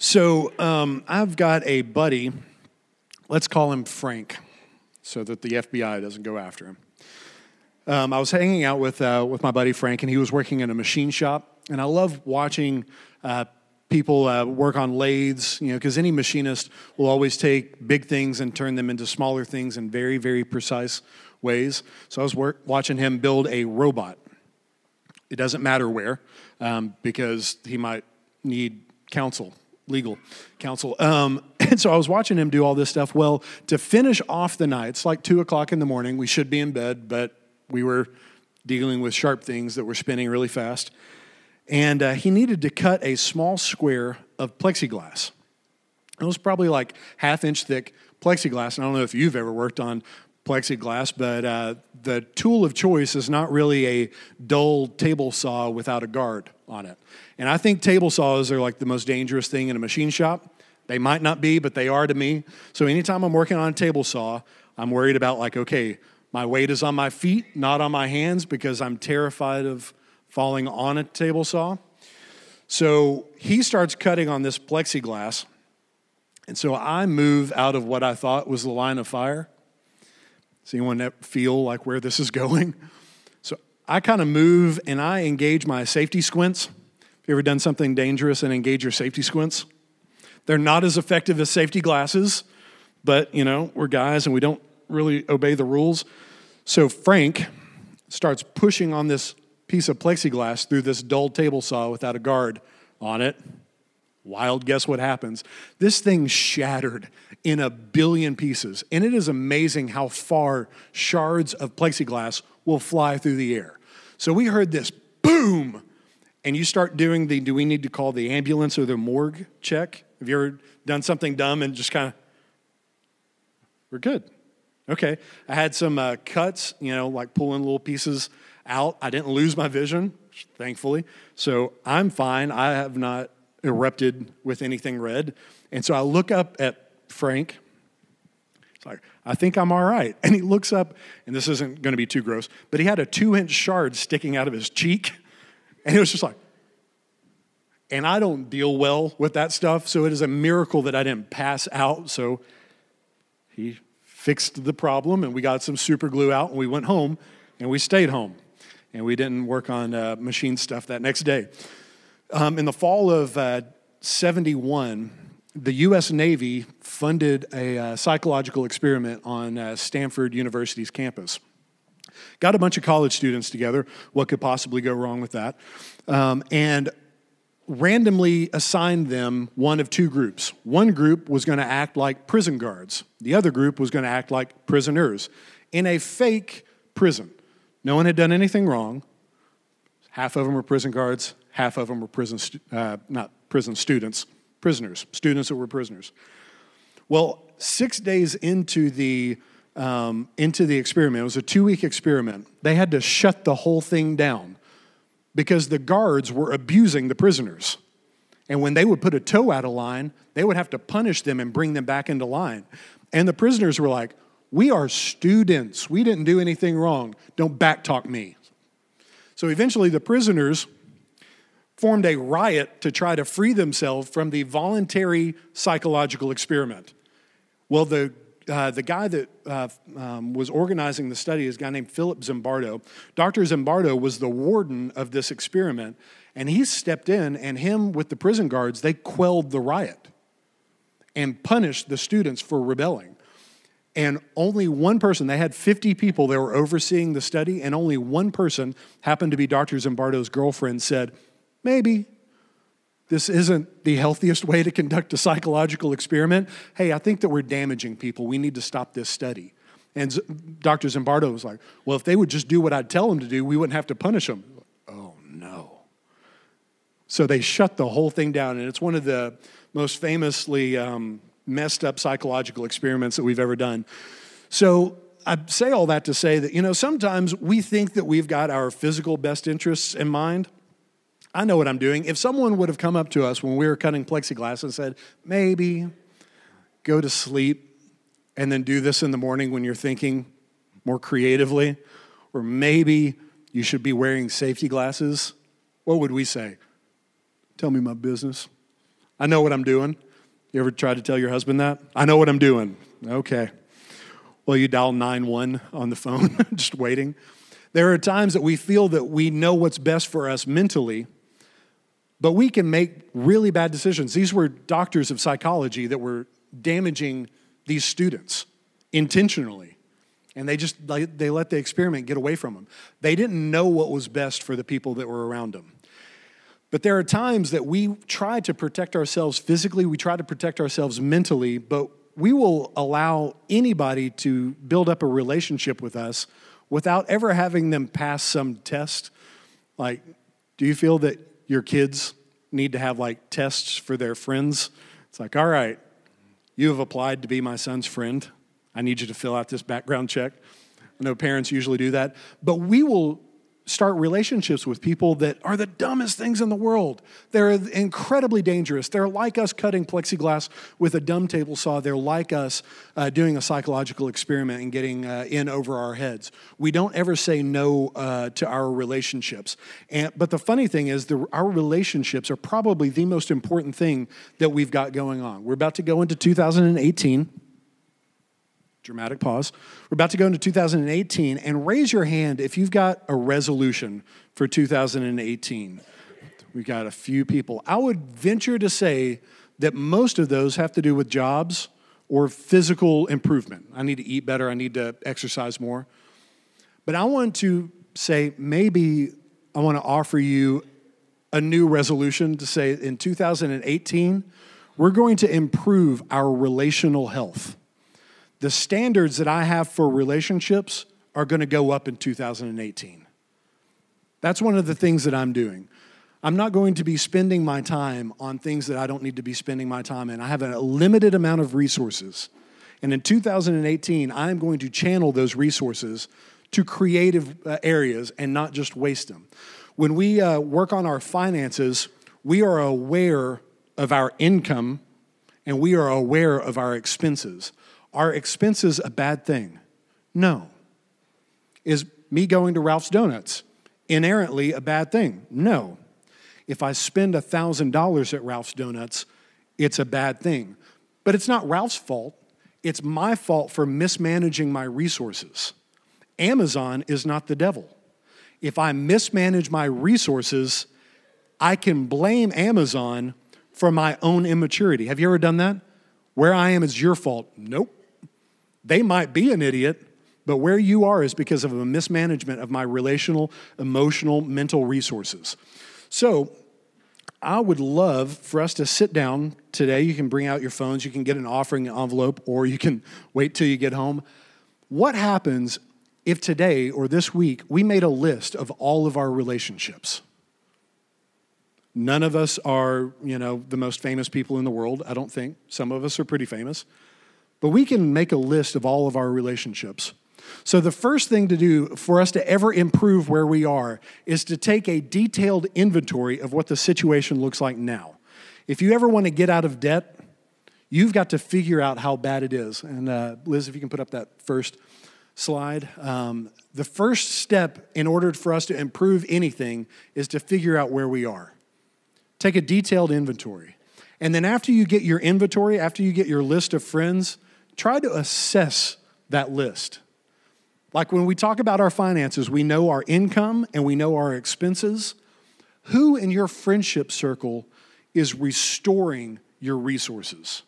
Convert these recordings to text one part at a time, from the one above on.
So um, I've got a buddy, let's call him Frank, so that the FBI doesn't go after him. Um, I was hanging out with, uh, with my buddy Frank, and he was working in a machine shop. And I love watching uh, people uh, work on lathes, you know, because any machinist will always take big things and turn them into smaller things in very, very precise ways. So I was watching him build a robot. It doesn't matter where, um, because he might need counsel legal counsel. Um, and so I was watching him do all this stuff. Well, to finish off the night, it's like two o'clock in the morning. We should be in bed, but we were dealing with sharp things that were spinning really fast. And uh, he needed to cut a small square of plexiglass. It was probably like half inch thick plexiglass. And I don't know if you've ever worked on plexiglass, but uh, the tool of choice is not really a dull table saw without a guard on it. And I think table saws are like the most dangerous thing in a machine shop. They might not be, but they are to me. So anytime I'm working on a table saw, I'm worried about like, okay, my weight is on my feet, not on my hands, because I'm terrified of falling on a table saw. So he starts cutting on this plexiglass. And so I move out of what I thought was the line of fire does anyone feel like where this is going? So I kind of move and I engage my safety squints. Have you ever done something dangerous and engage your safety squints? They're not as effective as safety glasses, but you know, we're guys and we don't really obey the rules. So Frank starts pushing on this piece of plexiglass through this dull table saw without a guard on it. Wild guess what happens? This thing shattered in a billion pieces. And it is amazing how far shards of plexiglass will fly through the air. So we heard this boom, and you start doing the do we need to call the ambulance or the morgue check? Have you ever done something dumb and just kind of, we're good. Okay. I had some uh, cuts, you know, like pulling little pieces out. I didn't lose my vision, thankfully. So I'm fine. I have not erupted with anything red. And so I look up at Frank. It's like, I think I'm all right. And he looks up, and this isn't going to be too gross, but he had a two inch shard sticking out of his cheek. And he was just like, and I don't deal well with that stuff, so it is a miracle that I didn't pass out. So he fixed the problem, and we got some super glue out, and we went home, and we stayed home. And we didn't work on uh, machine stuff that next day. Um, in the fall of uh, 71, the US Navy funded a uh, psychological experiment on uh, Stanford University's campus. Got a bunch of college students together. What could possibly go wrong with that? Um, and randomly assigned them one of two groups. One group was going to act like prison guards, the other group was going to act like prisoners in a fake prison. No one had done anything wrong. Half of them were prison guards, half of them were prison, uh, not prison students, prisoners, students that were prisoners. Well, six days into the um, into the experiment, it was a two week experiment. They had to shut the whole thing down because the guards were abusing the prisoners. And when they would put a toe out of line, they would have to punish them and bring them back into line. And the prisoners were like, We are students. We didn't do anything wrong. Don't backtalk me. So eventually, the prisoners formed a riot to try to free themselves from the voluntary psychological experiment. Well, the, uh, the guy that uh, um, was organizing the study is a guy named Philip Zimbardo. Dr. Zimbardo was the warden of this experiment, and he stepped in, and him with the prison guards, they quelled the riot and punished the students for rebelling. And only one person, they had 50 people that were overseeing the study, and only one person happened to be Dr. Zimbardo's girlfriend, said, Maybe. This isn't the healthiest way to conduct a psychological experiment. Hey, I think that we're damaging people. We need to stop this study. And Dr. Zimbardo was like, Well, if they would just do what I'd tell them to do, we wouldn't have to punish them. Oh, no. So they shut the whole thing down. And it's one of the most famously um, messed up psychological experiments that we've ever done. So I say all that to say that, you know, sometimes we think that we've got our physical best interests in mind. I know what I'm doing. If someone would have come up to us when we were cutting plexiglass and said, maybe go to sleep and then do this in the morning when you're thinking more creatively, or maybe you should be wearing safety glasses, what would we say? Tell me my business. I know what I'm doing. You ever try to tell your husband that? I know what I'm doing. Okay. Well, you dial 9-1 on the phone, just waiting. There are times that we feel that we know what's best for us mentally, but we can make really bad decisions. These were doctors of psychology that were damaging these students intentionally. And they just they let the experiment get away from them. They didn't know what was best for the people that were around them. But there are times that we try to protect ourselves physically, we try to protect ourselves mentally, but we will allow anybody to build up a relationship with us without ever having them pass some test. Like, do you feel that your kids need to have like tests for their friends? It's like, all right, you have applied to be my son's friend. I need you to fill out this background check. I know parents usually do that, but we will start relationships with people that are the dumbest things in the world. They're incredibly dangerous. They're like us cutting plexiglass with a dumb table saw. They're like us uh, doing a psychological experiment and getting uh, in over our heads. We don't ever say no uh, to our relationships. And, but the funny thing is, the, our relationships are probably the most important thing that we've got going on. We're about to go into 2018 dramatic pause. We're about to go into 2018, and raise your hand if you've got a resolution for 2018. We've got a few people. I would venture to say that most of those have to do with jobs or physical improvement. I need to eat better, I need to exercise more. But I want to say maybe I want to offer you a new resolution to say in 2018, we're going to improve our relational health the standards that I have for relationships are going to go up in 2018. That's one of the things that I'm doing. I'm not going to be spending my time on things that I don't need to be spending my time in. I have a limited amount of resources. And in 2018, I'm going to channel those resources to creative uh, areas and not just waste them. When we uh, work on our finances, we are aware of our income and we are aware of our expenses. Are expenses a bad thing? No. Is me going to Ralph's Donuts inherently a bad thing? No. If I spend $1,000 at Ralph's Donuts, it's a bad thing. But it's not Ralph's fault, it's my fault for mismanaging my resources. Amazon is not the devil. If I mismanage my resources, I can blame Amazon for my own immaturity. Have you ever done that? Where I am is your fault. Nope. They might be an idiot, but where you are is because of a mismanagement of my relational, emotional, mental resources. So, I would love for us to sit down today. You can bring out your phones, you can get an offering envelope, or you can wait till you get home. What happens if today or this week we made a list of all of our relationships? None of us are, you know, the most famous people in the world, I don't think. Some of us are pretty famous. But we can make a list of all of our relationships. So, the first thing to do for us to ever improve where we are is to take a detailed inventory of what the situation looks like now. If you ever want to get out of debt, you've got to figure out how bad it is. And uh, Liz, if you can put up that first slide. Um, the first step in order for us to improve anything is to figure out where we are. Take a detailed inventory. And then, after you get your inventory, after you get your list of friends, try to assess that list. Like when we talk about our finances, we know our income and we know our expenses. Who in your friendship circle is restoring your resources?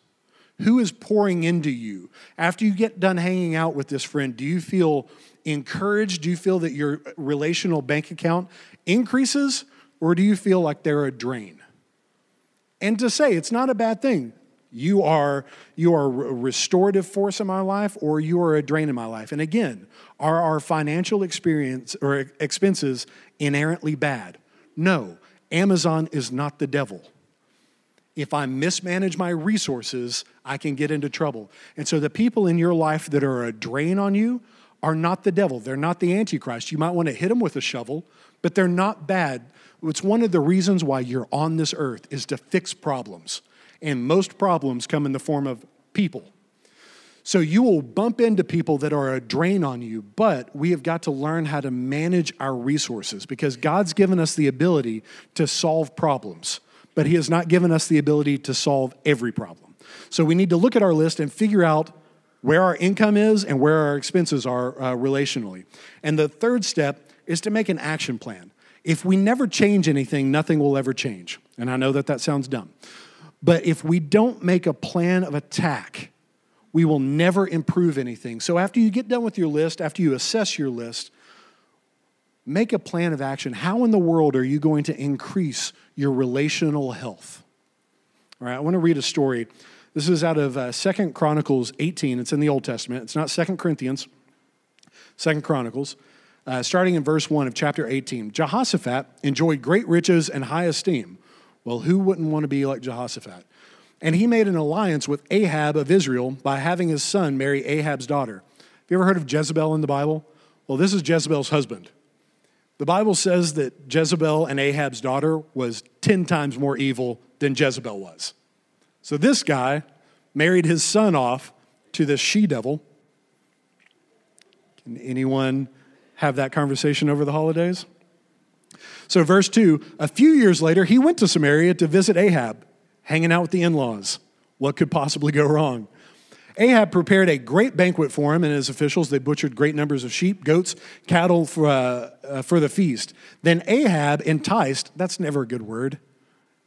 Who is pouring into you? After you get done hanging out with this friend, do you feel encouraged? Do you feel that your relational bank account increases? Or do you feel like they're a drain? And to say it's not a bad thing. You are, you are a restorative force in my life or you are a drain in my life. And again, are our financial experience or expenses inherently bad? No. Amazon is not the devil. If I mismanage my resources, I can get into trouble. And so the people in your life that are a drain on you are not the devil. They're not the Antichrist. You might want to hit them with a shovel, but they're not bad. It's one of the reasons why you're on this earth is to fix problems and most problems come in the form of people. So you will bump into people that are a drain on you, but we have got to learn how to manage our resources because God's given us the ability to solve problems. but He has not given us the ability to solve every problem. So we need to look at our list and figure out where our income is and where our expenses are uh, relationally. And the third step is to make an action plan. If we never change anything, nothing will ever change. And I know that that sounds dumb. But if we don't make a plan of attack, we will never improve anything. So after you get done with your list, after you assess your list, make a plan of action. How in the world are you going to increase your relational health? All right, I want to read a story. This is out of uh, Second Chronicles 18. It's in the Old Testament. It's not Second Corinthians, Second Chronicles. Uh, starting in verse 1 of chapter 18. Jehoshaphat enjoyed great riches and high esteem. Well, who wouldn't want to be like Jehoshaphat? And he made an alliance with Ahab of Israel by having his son marry Ahab's daughter. Have you ever heard of Jezebel in the Bible? Well, this is Jezebel's husband. The Bible says that Jezebel and Ahab's daughter was 10 times more evil than Jezebel was. So this guy married his son off to this she devil. Can anyone have that conversation over the holidays? So, verse 2 a few years later, he went to Samaria to visit Ahab, hanging out with the in laws. What could possibly go wrong? Ahab prepared a great banquet for him and his officials. They butchered great numbers of sheep, goats, cattle for, uh, uh, for the feast. Then Ahab enticed, that's never a good word.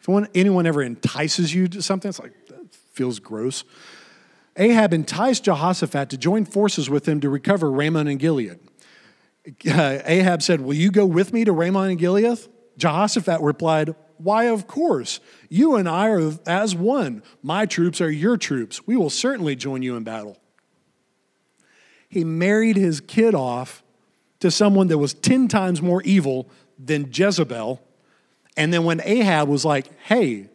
If anyone ever entices you to something, it's like, that feels gross. Ahab enticed Jehoshaphat to join forces with him to recover Ramoth and Gilead. Uh, Ahab said, Will you go with me to Ramoth and Gilead? Jehoshaphat replied, why, of course. You and I are as one. My troops are your troops. We will certainly join you in battle. He married his kid off to someone that was 10 times more evil than Jezebel. And then when Ahab was like, hey,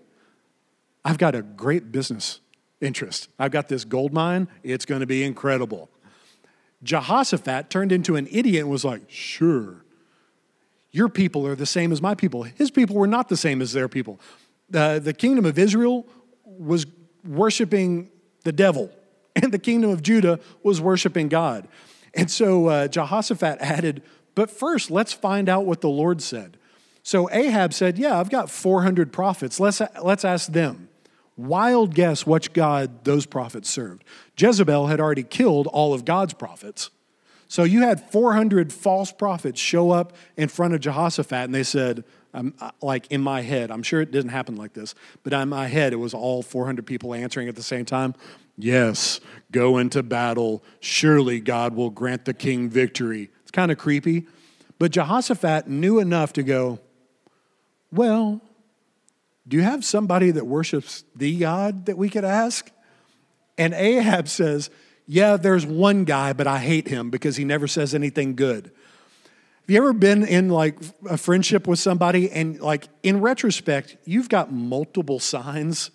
I've got a great business interest, I've got this gold mine, it's going to be incredible. Jehoshaphat turned into an idiot and was like, sure. Your people are the same as my people. His people were not the same as their people. Uh, the kingdom of Israel was worshiping the devil, and the kingdom of Judah was worshiping God. And so uh, Jehoshaphat added, But first, let's find out what the Lord said. So Ahab said, Yeah, I've got 400 prophets. Let's, let's ask them. Wild guess which God those prophets served. Jezebel had already killed all of God's prophets. So you had 400 false prophets show up in front of Jehoshaphat, and they said, I'm, uh, like in my head, I'm sure it didn't happen like this, but in my head, it was all 400 people answering at the same time. Yes, go into battle. Surely God will grant the king victory. It's kind of creepy. But Jehoshaphat knew enough to go, Well, do you have somebody that worships the God that we could ask? And Ahab says, yeah, there's one guy, but I hate him because he never says anything good. Have you ever been in like a friendship with somebody and like in retrospect, you've got multiple signs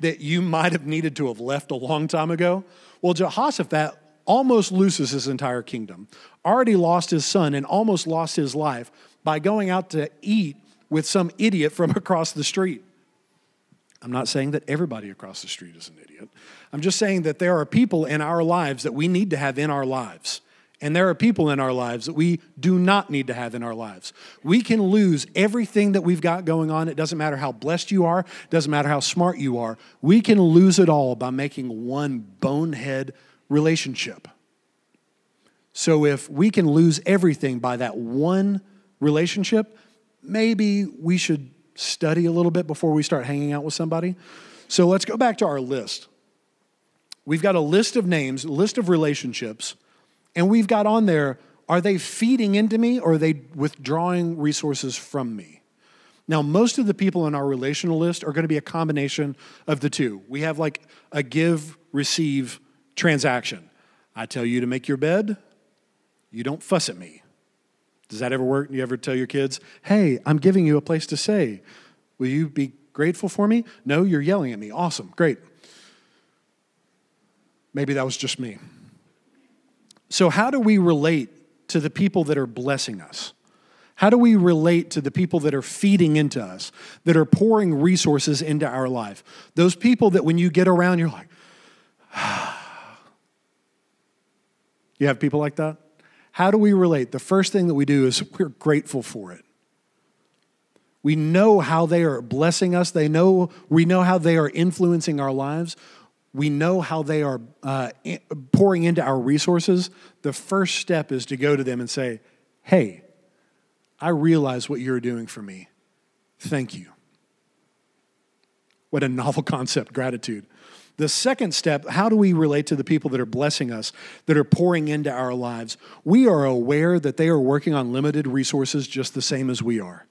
that you might have needed to have left a long time ago? Well, Jehoshaphat almost loses his entire kingdom, already lost his son, and almost lost his life by going out to eat with some idiot from across the street. I'm not saying that everybody across the street is an idiot. I'm just saying that there are people in our lives that we need to have in our lives. And there are people in our lives that we do not need to have in our lives. We can lose everything that we've got going on. It doesn't matter how blessed you are, it doesn't matter how smart you are. We can lose it all by making one bonehead relationship. So if we can lose everything by that one relationship, maybe we should study a little bit before we start hanging out with somebody. So let's go back to our list. We've got a list of names, a list of relationships, and we've got on there are they feeding into me or are they withdrawing resources from me? Now, most of the people on our relational list are going to be a combination of the two. We have like a give, receive transaction. I tell you to make your bed, you don't fuss at me. Does that ever work? You ever tell your kids, hey, I'm giving you a place to stay. Will you be grateful for me? No, you're yelling at me. Awesome, great. Maybe that was just me. So, how do we relate to the people that are blessing us? How do we relate to the people that are feeding into us, that are pouring resources into our life? Those people that when you get around, you're like, you have people like that? How do we relate? The first thing that we do is we're grateful for it. we know how they are blessing us. They know we know how they are influencing our lives. We know how they are uh, pouring into our resources. The first step is to go to them and say, "Hey, I realize what you're doing for me. Thank you." What a novel concept, gratitude. The second step, how do we relate to the people that are blessing us, that are pouring into our lives? We are aware that they are working on limited resources just the same as we are.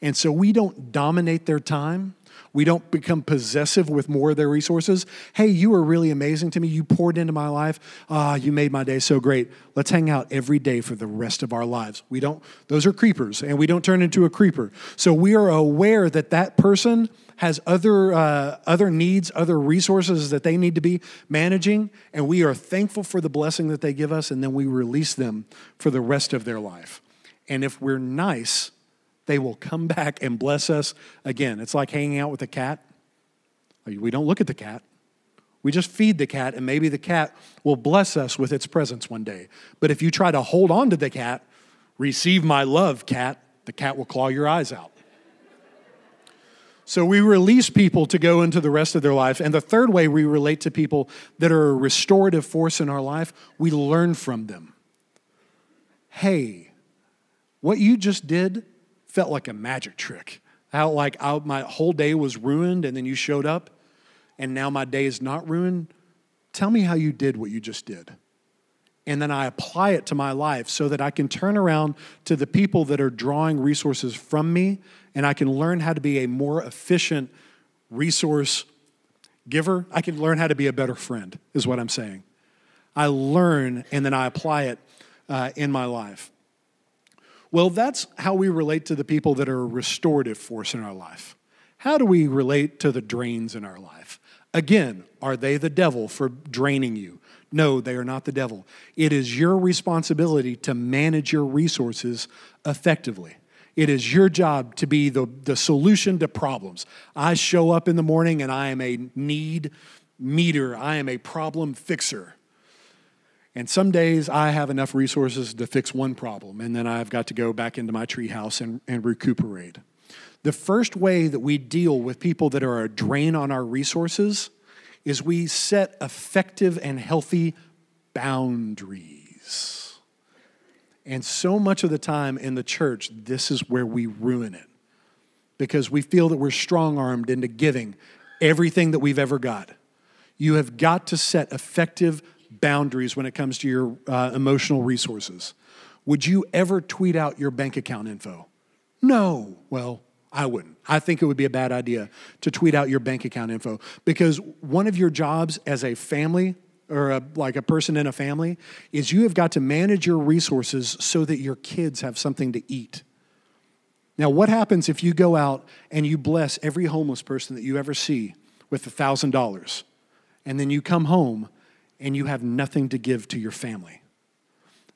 And so we don't dominate their time. We don't become possessive with more of their resources. Hey, you were really amazing to me. You poured into my life. Ah, you made my day so great. Let's hang out every day for the rest of our lives. We don't, those are creepers, and we don't turn into a creeper. So we are aware that that person has other, uh, other needs, other resources that they need to be managing, and we are thankful for the blessing that they give us, and then we release them for the rest of their life. And if we're nice, they will come back and bless us again. It's like hanging out with a cat. We don't look at the cat. We just feed the cat, and maybe the cat will bless us with its presence one day. But if you try to hold on to the cat, receive my love, cat, the cat will claw your eyes out. So we release people to go into the rest of their life. And the third way we relate to people that are a restorative force in our life, we learn from them. Hey, what you just did felt like a magic trick. How like I, my whole day was ruined and then you showed up and now my day is not ruined. Tell me how you did what you just did. And then I apply it to my life so that I can turn around to the people that are drawing resources from me and I can learn how to be a more efficient resource giver. I can learn how to be a better friend, is what I'm saying. I learn and then I apply it uh, in my life. Well, that's how we relate to the people that are a restorative force in our life. How do we relate to the drains in our life? Again, are they the devil for draining you? No, they are not the devil. It is your responsibility to manage your resources effectively. It is your job to be the, the solution to problems. I show up in the morning and I am a need meter, I am a problem fixer. And some days I have enough resources to fix one problem, and then I've got to go back into my treehouse and, and recuperate. The first way that we deal with people that are a drain on our resources is we set effective and healthy boundaries. And so much of the time in the church, this is where we ruin it because we feel that we're strong armed into giving everything that we've ever got. You have got to set effective boundaries when it comes to your uh, emotional resources. Would you ever tweet out your bank account info? No. Well, I wouldn't. I think it would be a bad idea to tweet out your bank account info because one of your jobs as a family or a, like a person in a family is you have got to manage your resources so that your kids have something to eat. Now, what happens if you go out and you bless every homeless person that you ever see with a $1,000 and then you come home and you have nothing to give to your family?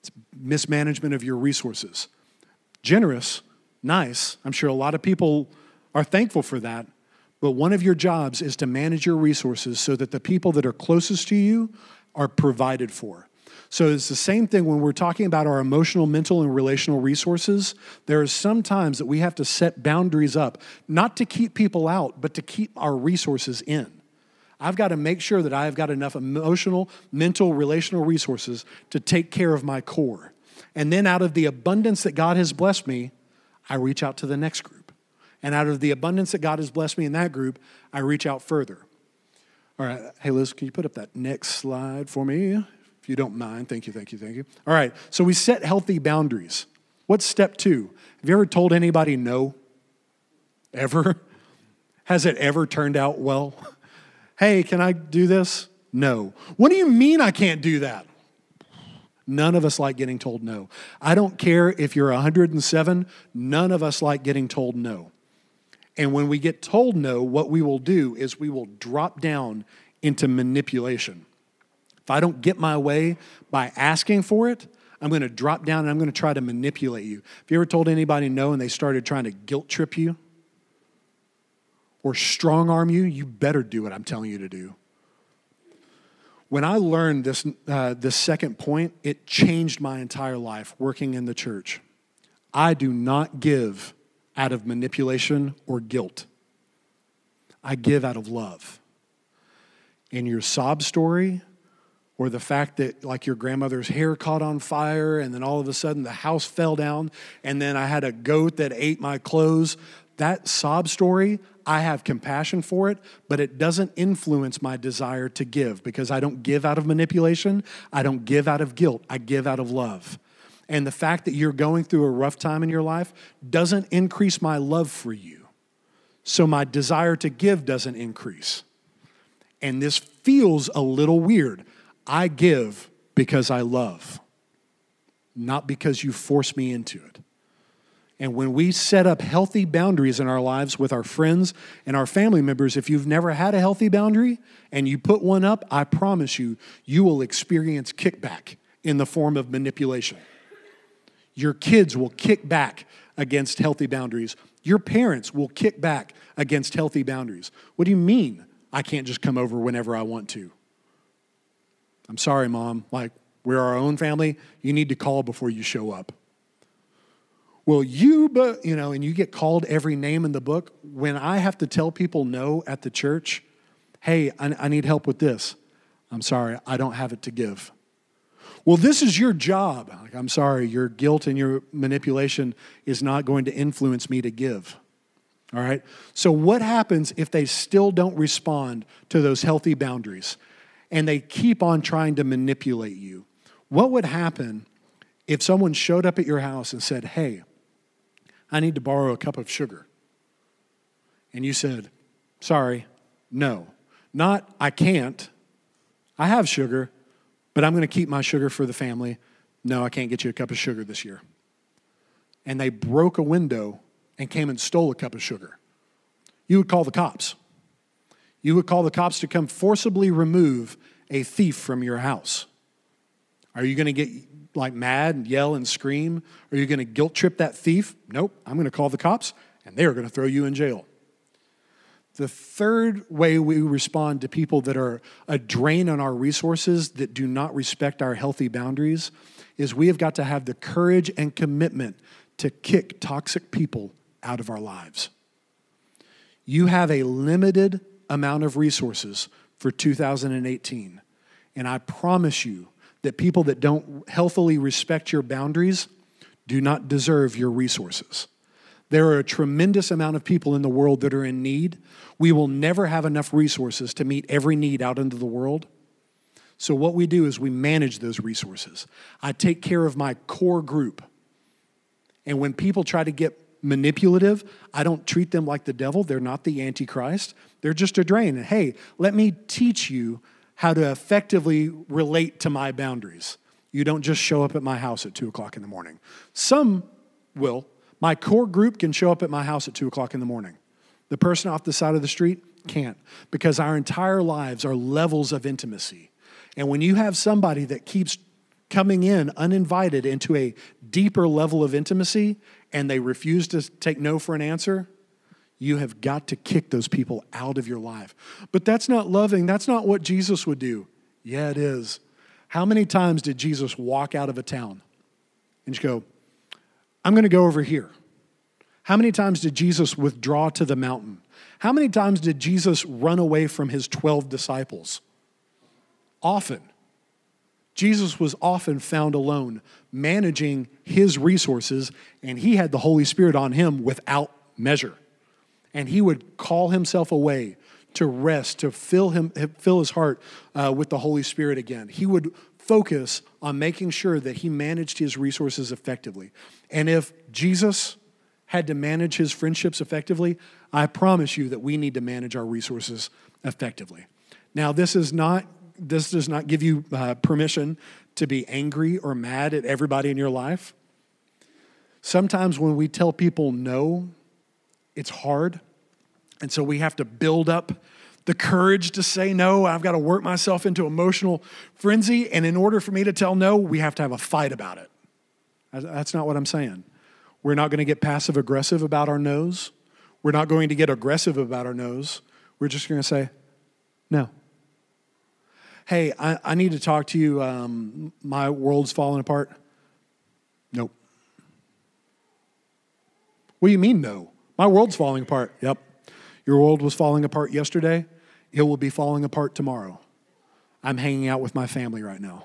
It's mismanagement of your resources. Generous, nice. I'm sure a lot of people are thankful for that, but one of your jobs is to manage your resources so that the people that are closest to you are provided for. So it's the same thing when we're talking about our emotional, mental, and relational resources. There are some times that we have to set boundaries up, not to keep people out, but to keep our resources in. I've got to make sure that I've got enough emotional, mental, relational resources to take care of my core. And then out of the abundance that God has blessed me, I reach out to the next group. And out of the abundance that God has blessed me in that group, I reach out further. All right. Hey, Liz, can you put up that next slide for me? If you don't mind. Thank you, thank you, thank you. All right. So we set healthy boundaries. What's step two? Have you ever told anybody no? Ever? Has it ever turned out well? Hey, can I do this? No. What do you mean I can't do that? None of us like getting told no. I don't care if you're 107, none of us like getting told no. And when we get told no, what we will do is we will drop down into manipulation. If I don't get my way by asking for it, I'm going to drop down and I'm going to try to manipulate you. Have you ever told anybody no and they started trying to guilt trip you or strong arm you? You better do what I'm telling you to do. When I learned this, uh, this second point, it changed my entire life working in the church. I do not give out of manipulation or guilt. I give out of love. In your sob story, or the fact that like your grandmother's hair caught on fire and then all of a sudden the house fell down and then I had a goat that ate my clothes, that sob story, I have compassion for it, but it doesn't influence my desire to give because I don't give out of manipulation. I don't give out of guilt. I give out of love. And the fact that you're going through a rough time in your life doesn't increase my love for you. So my desire to give doesn't increase. And this feels a little weird. I give because I love, not because you force me into it. And when we set up healthy boundaries in our lives with our friends and our family members, if you've never had a healthy boundary and you put one up, I promise you, you will experience kickback in the form of manipulation. Your kids will kick back against healthy boundaries. Your parents will kick back against healthy boundaries. What do you mean I can't just come over whenever I want to? I'm sorry, mom. Like, we're our own family. You need to call before you show up well, you, but, you know, and you get called every name in the book. When I have to tell people no at the church, hey, I, I need help with this. I'm sorry, I don't have it to give. Well, this is your job. Like, I'm sorry, your guilt and your manipulation is not going to influence me to give. All right? So, what happens if they still don't respond to those healthy boundaries and they keep on trying to manipulate you? What would happen if someone showed up at your house and said, Hey, I need to borrow a cup of sugar. And you said, Sorry, no. Not, I can't. I have sugar, but I'm going to keep my sugar for the family. No, I can't get you a cup of sugar this year. And they broke a window and came and stole a cup of sugar. You would call the cops. You would call the cops to come forcibly remove a thief from your house. Are you going to get like mad and yell and scream? Are you going to guilt trip that thief? Nope. I'm going to call the cops and they're going to throw you in jail. The third way we respond to people that are a drain on our resources that do not respect our healthy boundaries is we have got to have the courage and commitment to kick toxic people out of our lives. You have a limited amount of resources for 2018, and I promise you that people that don't healthily respect your boundaries do not deserve your resources. There are a tremendous amount of people in the world that are in need. We will never have enough resources to meet every need out into the world. So, what we do is we manage those resources. I take care of my core group. And when people try to get manipulative, I don't treat them like the devil. They're not the Antichrist, they're just a drain. And hey, let me teach you how to effectively relate to my boundaries. You don't just show up at my house at two o'clock in the morning. Some will. My core group can show up at my house at two o'clock in the morning. The person off the side of the street can't because our entire lives are levels of intimacy. And when you have somebody that keeps coming in uninvited into a deeper level of intimacy and they refuse to take no for an answer, you have got to kick those people out of your life. But that's not loving. That's not what Jesus would do. Yeah, it is. How many times did Jesus walk out of a town and just go, I'm going to go over here? How many times did Jesus withdraw to the mountain? How many times did Jesus run away from his 12 disciples? Often. Jesus was often found alone, managing his resources, and he had the Holy Spirit on him without measure and he would call himself away to rest, to fill, him, fill his heart uh, with the Holy Spirit again. He would focus on making sure that he managed his resources effectively. And if Jesus had to manage his friendships effectively, I promise you that we need to manage our resources effectively. Now, this is not this does not give you uh, permission to be angry or mad at everybody in your life. Sometimes when we tell people no, it's hard. And so we have to build up the courage to say no. I've got to work myself into emotional frenzy. And in order for me to tell no, we have to have a fight about it. That's not what I'm saying. We're not going to get passive aggressive about our no's. We're not going to get aggressive about our no's. We're just going to say no. Hey, I, I need to talk to you. Um, my world's falling apart. Nope. What do you mean, no? My world's falling apart. Yep. Your world was falling apart yesterday. It will be falling apart tomorrow. I'm hanging out with my family right now.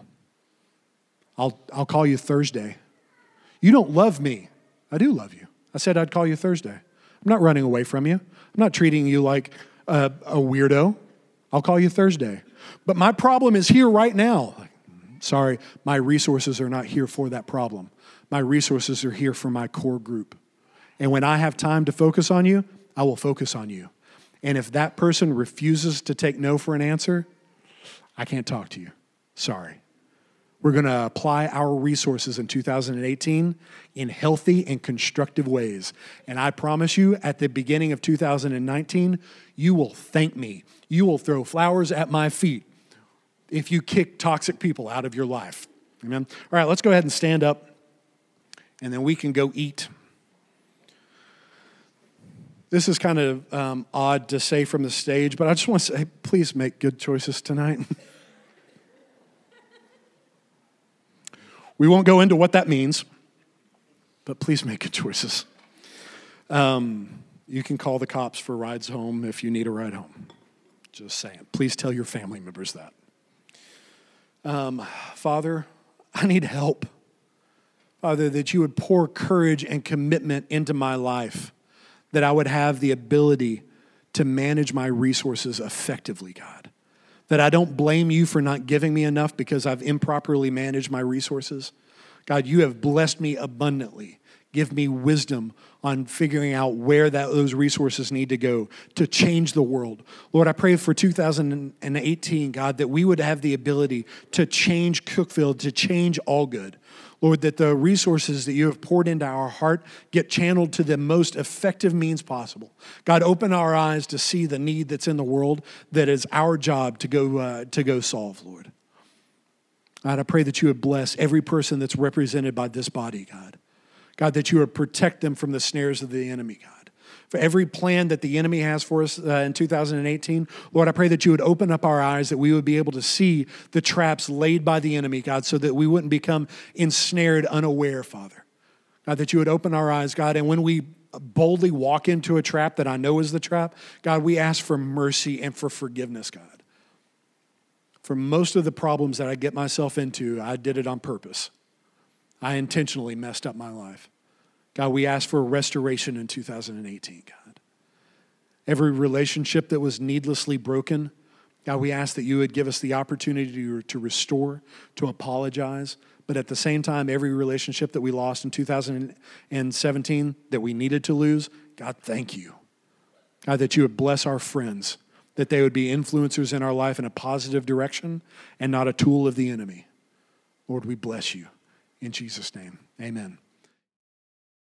I'll, I'll call you Thursday. You don't love me. I do love you. I said I'd call you Thursday. I'm not running away from you. I'm not treating you like a, a weirdo. I'll call you Thursday. But my problem is here right now. Sorry, my resources are not here for that problem. My resources are here for my core group. And when I have time to focus on you, I will focus on you. And if that person refuses to take no for an answer, I can't talk to you. Sorry. We're going to apply our resources in 2018 in healthy and constructive ways. And I promise you, at the beginning of 2019, you will thank me. You will throw flowers at my feet if you kick toxic people out of your life. Amen. All right, let's go ahead and stand up, and then we can go eat. This is kind of um, odd to say from the stage, but I just want to say please make good choices tonight. we won't go into what that means, but please make good choices. Um, you can call the cops for rides home if you need a ride home. Just saying. Please tell your family members that. Um, Father, I need help. Father, that you would pour courage and commitment into my life that I would have the ability to manage my resources effectively, God. That I don't blame you for not giving me enough because I've improperly managed my resources. God, you have blessed me abundantly. Give me wisdom on figuring out where that, those resources need to go to change the world. Lord, I pray for 2018, God, that we would have the ability to change Cookeville, to change Algood. Lord, that the resources that you have poured into our heart get channeled to the most effective means possible. God, open our eyes to see the need that's in the world that is our job to go, uh, to go solve, Lord. God, I pray that you would bless every person that's represented by this body, God. God, that you would protect them from the snares of the enemy, God for every plan that the enemy has for us uh, in 2018. Lord, I pray that you would open up our eyes, that we would be able to see the traps laid by the enemy, God, so that we wouldn't become ensnared unaware, Father. God, that you would open our eyes, God, and when we boldly walk into a trap that I know is the trap, God, we ask for mercy and for forgiveness, God. For most of the problems that I get myself into, I did it on purpose. I intentionally messed up my life. God, we ask for restoration in 2018, God. Every relationship that was needlessly broken, God, we ask that you would give us the opportunity to, to restore, to apologize, but at the same time, every relationship that we lost in 2017 that we needed to lose, God, thank you. God, that you would bless our friends, that they would be influencers in our life in a positive direction and not a tool of the enemy. Lord, we bless you. In Jesus' name, amen.